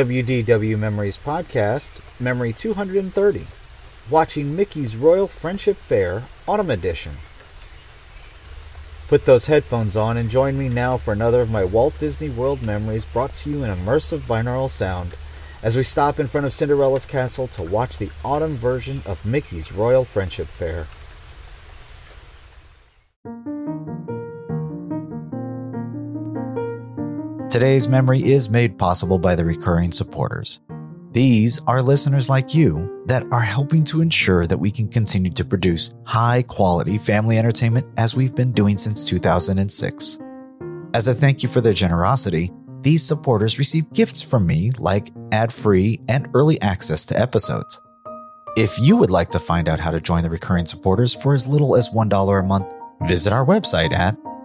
WDW Memories Podcast, Memory 230. Watching Mickey's Royal Friendship Fair, Autumn Edition. Put those headphones on and join me now for another of my Walt Disney World memories brought to you in immersive binaural sound as we stop in front of Cinderella's castle to watch the autumn version of Mickey's Royal Friendship Fair. Today's memory is made possible by the recurring supporters. These are listeners like you that are helping to ensure that we can continue to produce high quality family entertainment as we've been doing since 2006. As a thank you for their generosity, these supporters receive gifts from me like ad free and early access to episodes. If you would like to find out how to join the recurring supporters for as little as $1 a month, visit our website at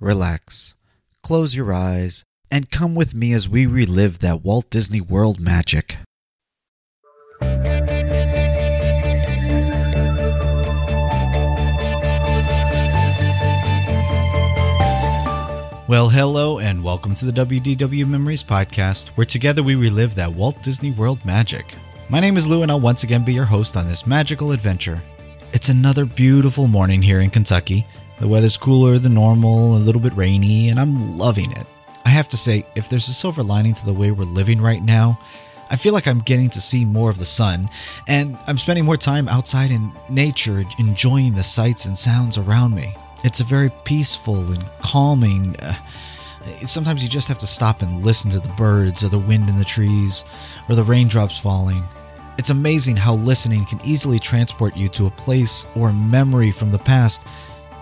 relax, close your eyes, and come with me as we relive that Walt Disney World magic. Well, hello, and welcome to the WDW Memories Podcast, where together we relive that Walt Disney World magic. My name is Lou, and I'll once again be your host on this magical adventure. It's another beautiful morning here in Kentucky. The weather's cooler than normal, a little bit rainy, and I'm loving it. I have to say, if there's a silver lining to the way we're living right now, I feel like I'm getting to see more of the sun, and I'm spending more time outside in nature, enjoying the sights and sounds around me. It's a very peaceful and calming. Uh, sometimes you just have to stop and listen to the birds, or the wind in the trees, or the raindrops falling. It's amazing how listening can easily transport you to a place or memory from the past.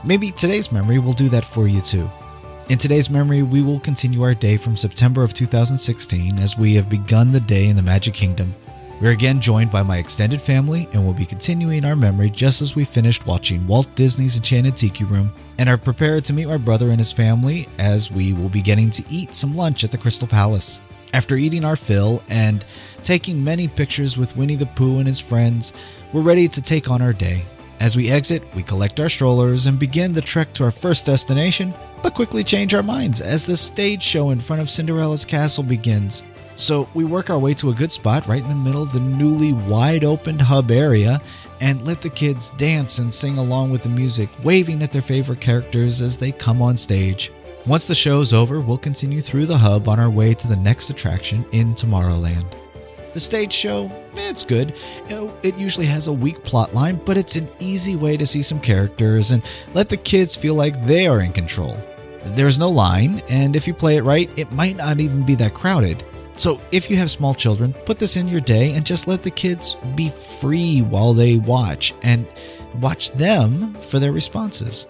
Maybe today's memory will do that for you too. In today's memory, we will continue our day from September of 2016 as we have begun the day in the Magic Kingdom. We're again joined by my extended family and we'll be continuing our memory just as we finished watching Walt Disney's Enchanted Tiki Room and are prepared to meet my brother and his family as we will be getting to eat some lunch at the Crystal Palace. After eating our fill and taking many pictures with Winnie the Pooh and his friends, we're ready to take on our day. As we exit, we collect our strollers and begin the trek to our first destination, but quickly change our minds as the stage show in front of Cinderella's castle begins. So we work our way to a good spot right in the middle of the newly wide opened hub area and let the kids dance and sing along with the music, waving at their favorite characters as they come on stage. Once the show's over, we'll continue through the hub on our way to the next attraction in Tomorrowland. The stage show, eh, it's good. It usually has a weak plot line, but it's an easy way to see some characters and let the kids feel like they are in control. There's no line, and if you play it right, it might not even be that crowded. So if you have small children, put this in your day and just let the kids be free while they watch. And watch them for their responses.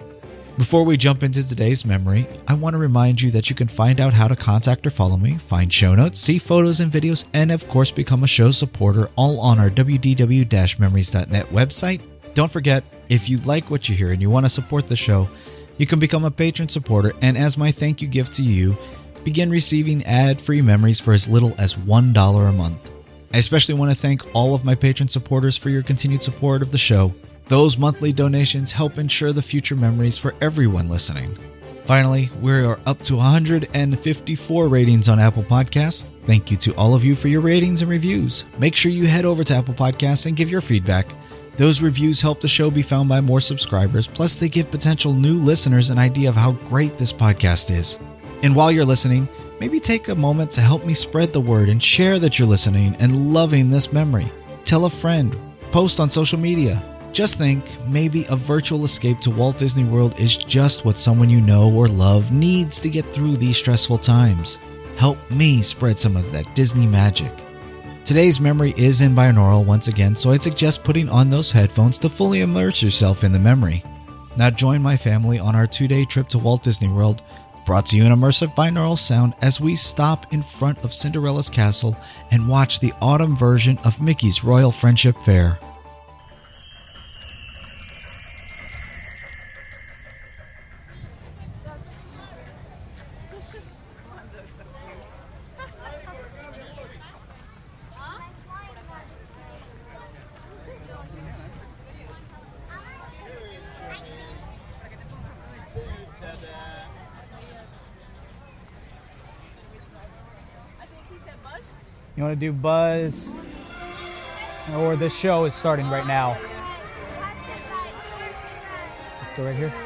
Before we jump into today's memory, I want to remind you that you can find out how to contact or follow me, find show notes, see photos and videos, and of course become a show supporter all on our wdw-memories.net website. Don't forget, if you like what you hear and you want to support the show, you can become a patron supporter, and as my thank you gift to you, begin receiving ad-free memories for as little as $1 a month. I especially want to thank all of my patron supporters for your continued support of the show. Those monthly donations help ensure the future memories for everyone listening. Finally, we are up to 154 ratings on Apple Podcasts. Thank you to all of you for your ratings and reviews. Make sure you head over to Apple Podcasts and give your feedback. Those reviews help the show be found by more subscribers, plus, they give potential new listeners an idea of how great this podcast is. And while you're listening, maybe take a moment to help me spread the word and share that you're listening and loving this memory. Tell a friend, post on social media. Just think maybe a virtual escape to Walt Disney World is just what someone you know or love needs to get through these stressful times. Help me spread some of that Disney magic. Today's memory is in binaural once again, so I'd suggest putting on those headphones to fully immerse yourself in the memory. Now join my family on our two day trip to Walt Disney World, brought to you in immersive binaural sound as we stop in front of Cinderella's castle and watch the autumn version of Mickey's Royal Friendship Fair. You want to do Buzz? Or the show is starting right now. Let's go right here.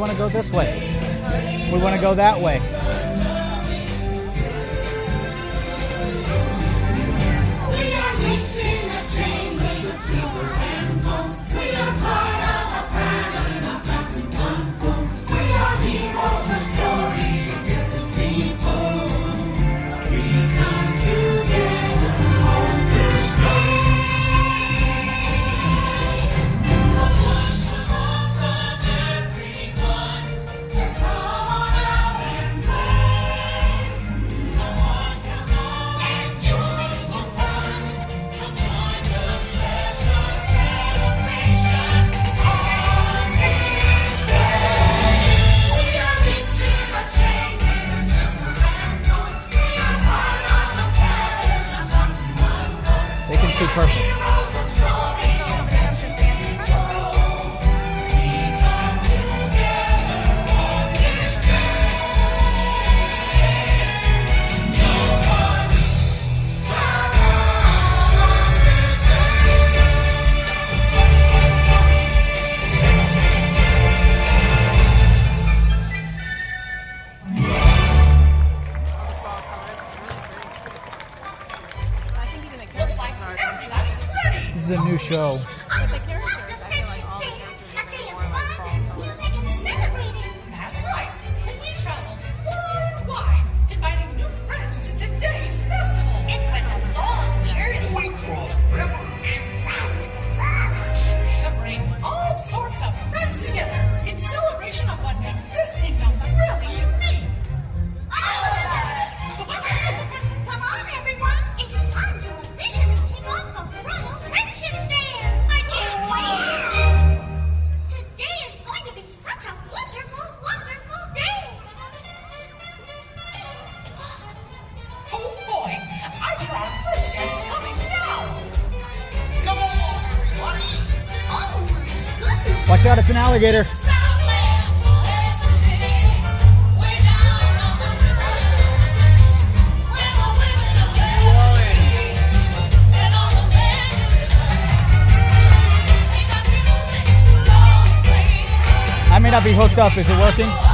Want to go this way. We want to go that way. Perfect. I may not be hooked up. Is it working?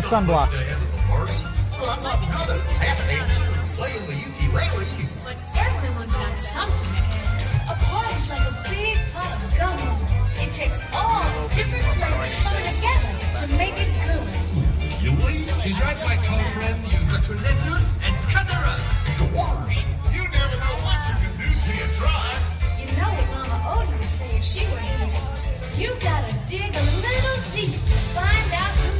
Jubilee. The sunblock. Well, I'm not none of tap playing the ukulele. But everyone's got something. A party's like a big pot of gumbo. It takes all different flavors coming together to make it good. She's right, my tall friend. You just let loose and cut her up. Yours. You never know what you can do till you try. You know what Mama Odie would say if she were here. You gotta dig a little deep to find out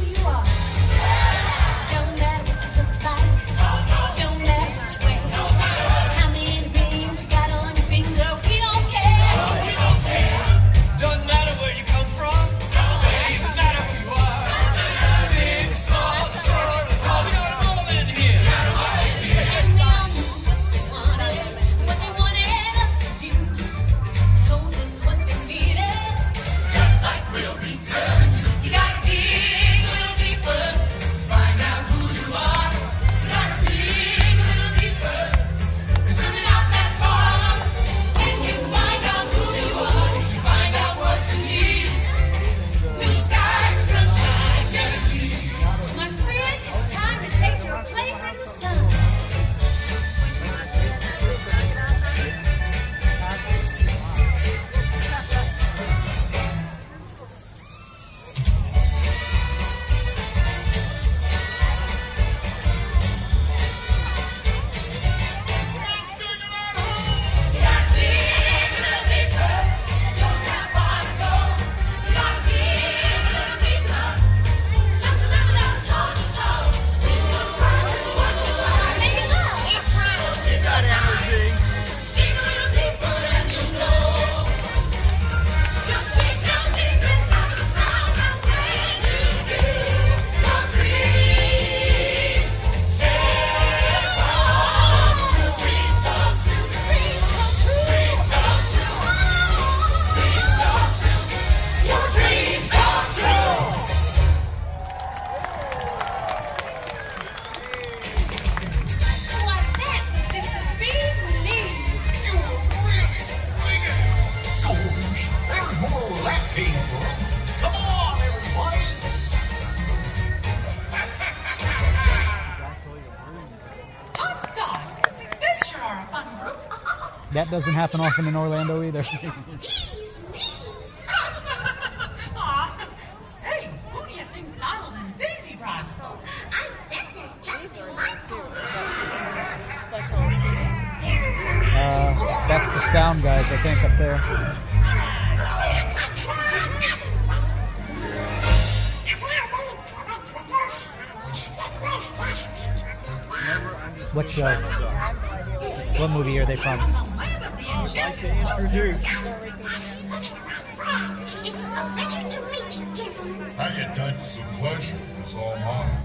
doesn't happen often in Orlando either. Bees, bees. Aw, say, who do you think Donald and Daisy brought? I bet they're just delightful. Uh, that's the sound guys, I think, up there. What show? What movie are they from? Nice to introduce. It's a pleasure to meet you, gentlemen. How you touch some pleasure is all mine.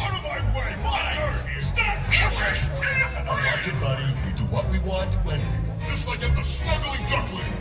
Out of my way, my Stop! Watch it, buddy. We do what we want when we want. Just like at the Snuggly Duckling.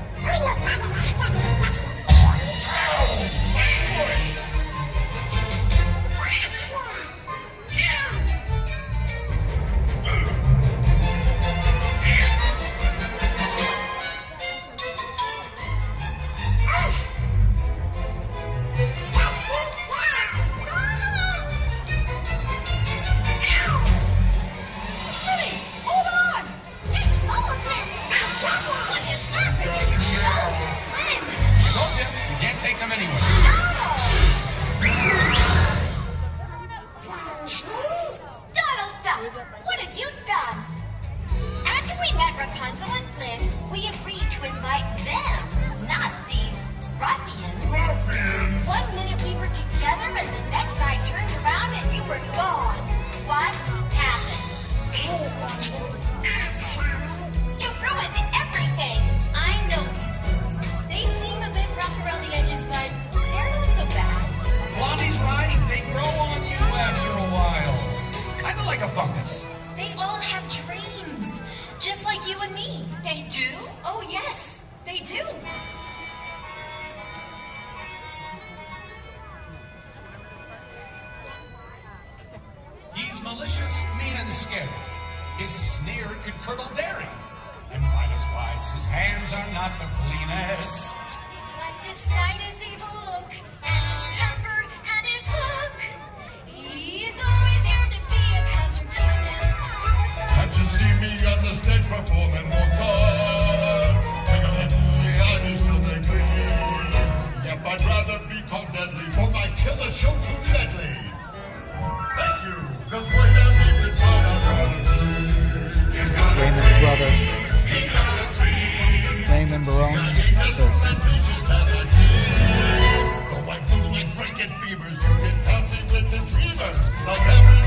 and scary. His sneer could curdle dairy. And pilots' wives, his hands are not the cleanest. But despite his evil look, and his temper, and his hook, he's always here to be a counterfeitist. Can't you see me on the stage performing more time? Take a hidden reality till they clean. Yep, I'd rather be called deadly for my killer show tune. fevers. You can help me with the dreamers. Like every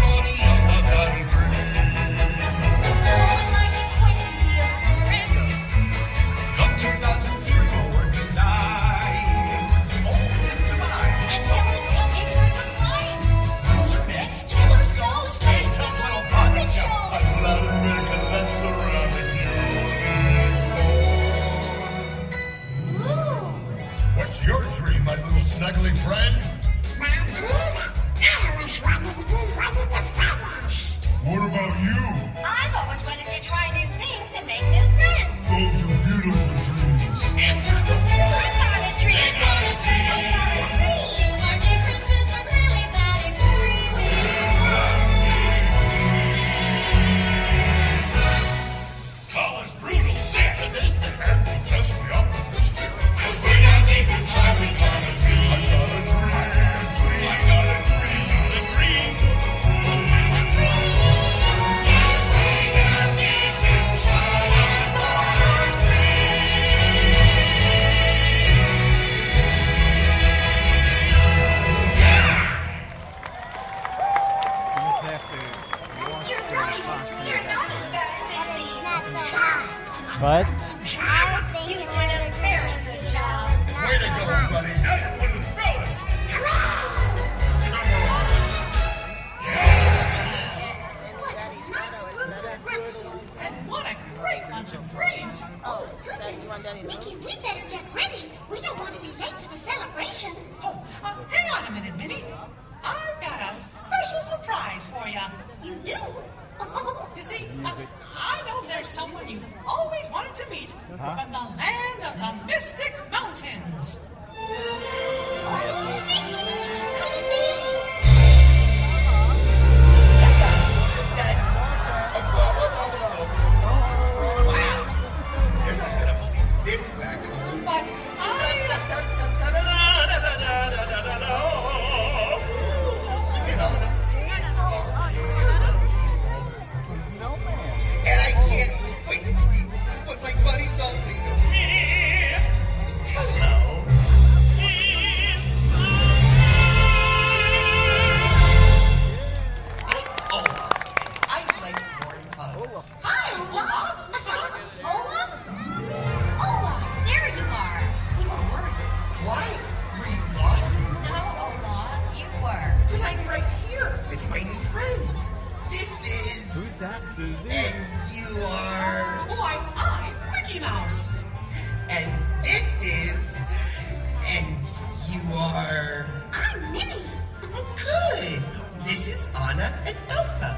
and Elsa.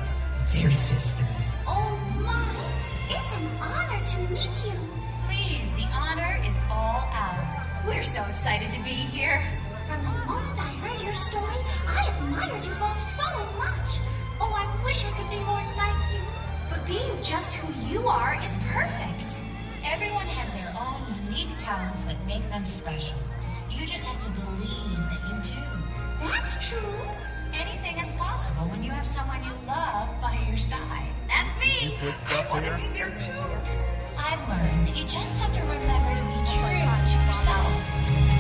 They're sisters. Oh my, it's an honor to meet you. Please, the honor is all ours. We're so excited to be here. From the moment I heard your story, I admired you both so much. Oh, I wish I could be more like you. But being just who you are is perfect. Everyone has their own unique talents that make them special. You just have to believe that you do. That's true. Anything is possible when you have someone you love by your side. That's me. I want to be there too. I've learned that you just have to remember to be true to yourself.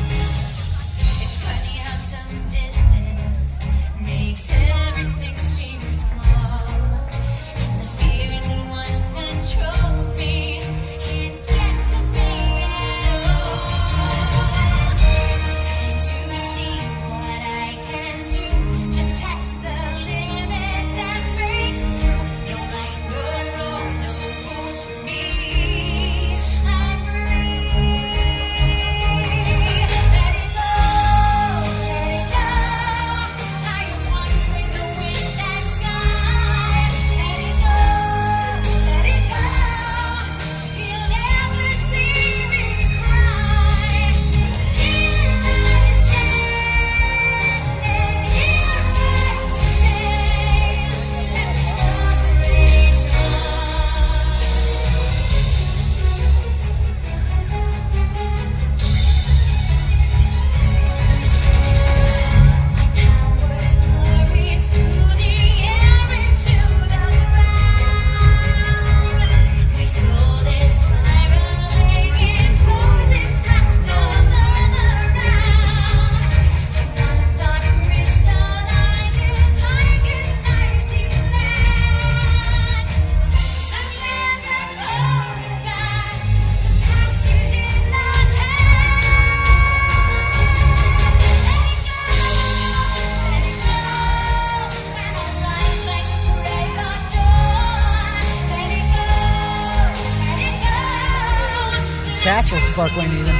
Park Lane even.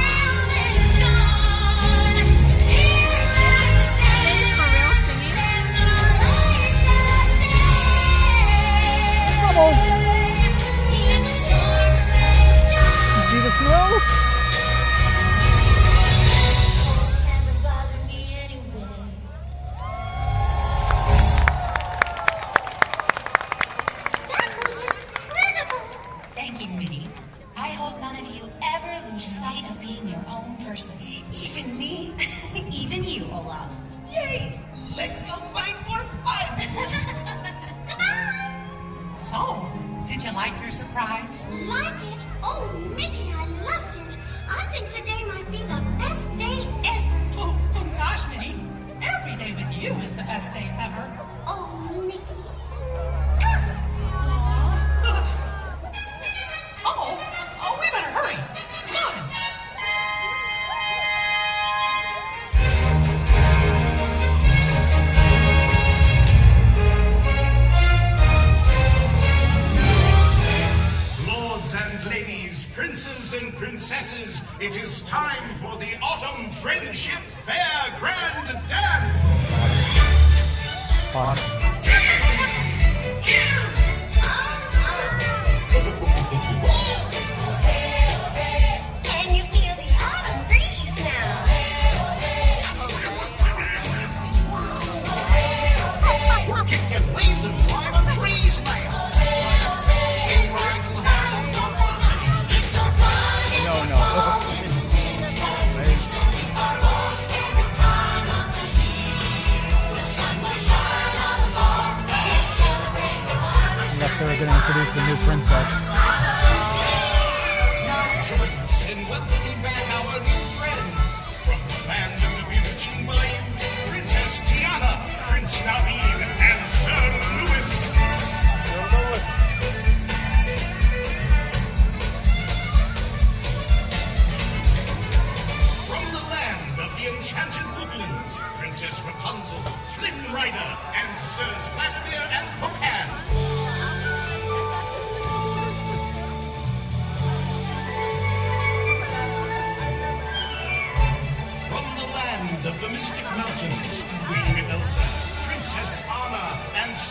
lose sight of being your own person. Even me? Even you, Olaf. Yay! Let's go find more fun! so, did you like your surprise? Like it? Oh, Mickey, I loved it. I think today might be the best day ever. Oh, oh gosh, Minnie. Every day with you is the best day ever.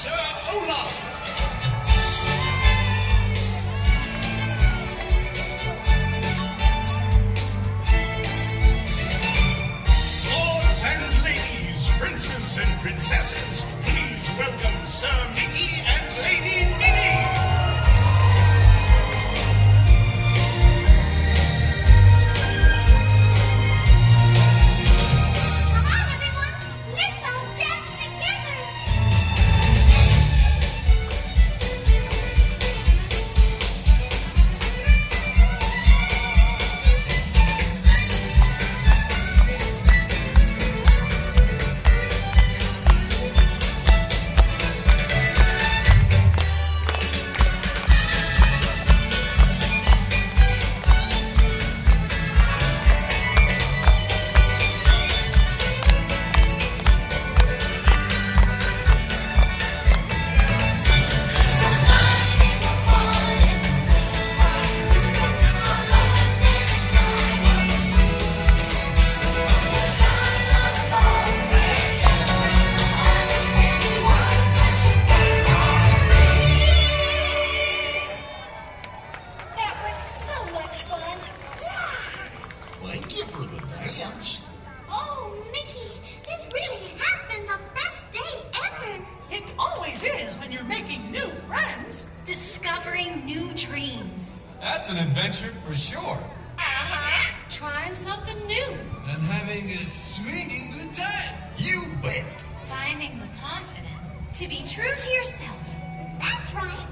Sir Olaf. Finding the confidence to be true to yourself. That's right.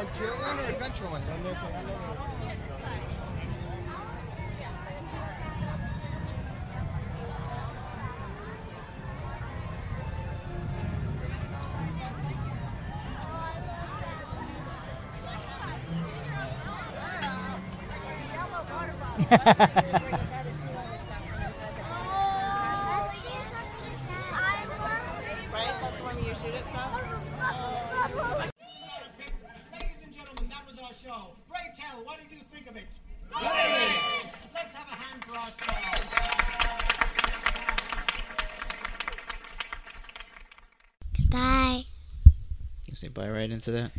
Frontierland or Adventureland? Ha ha ha ha. into that.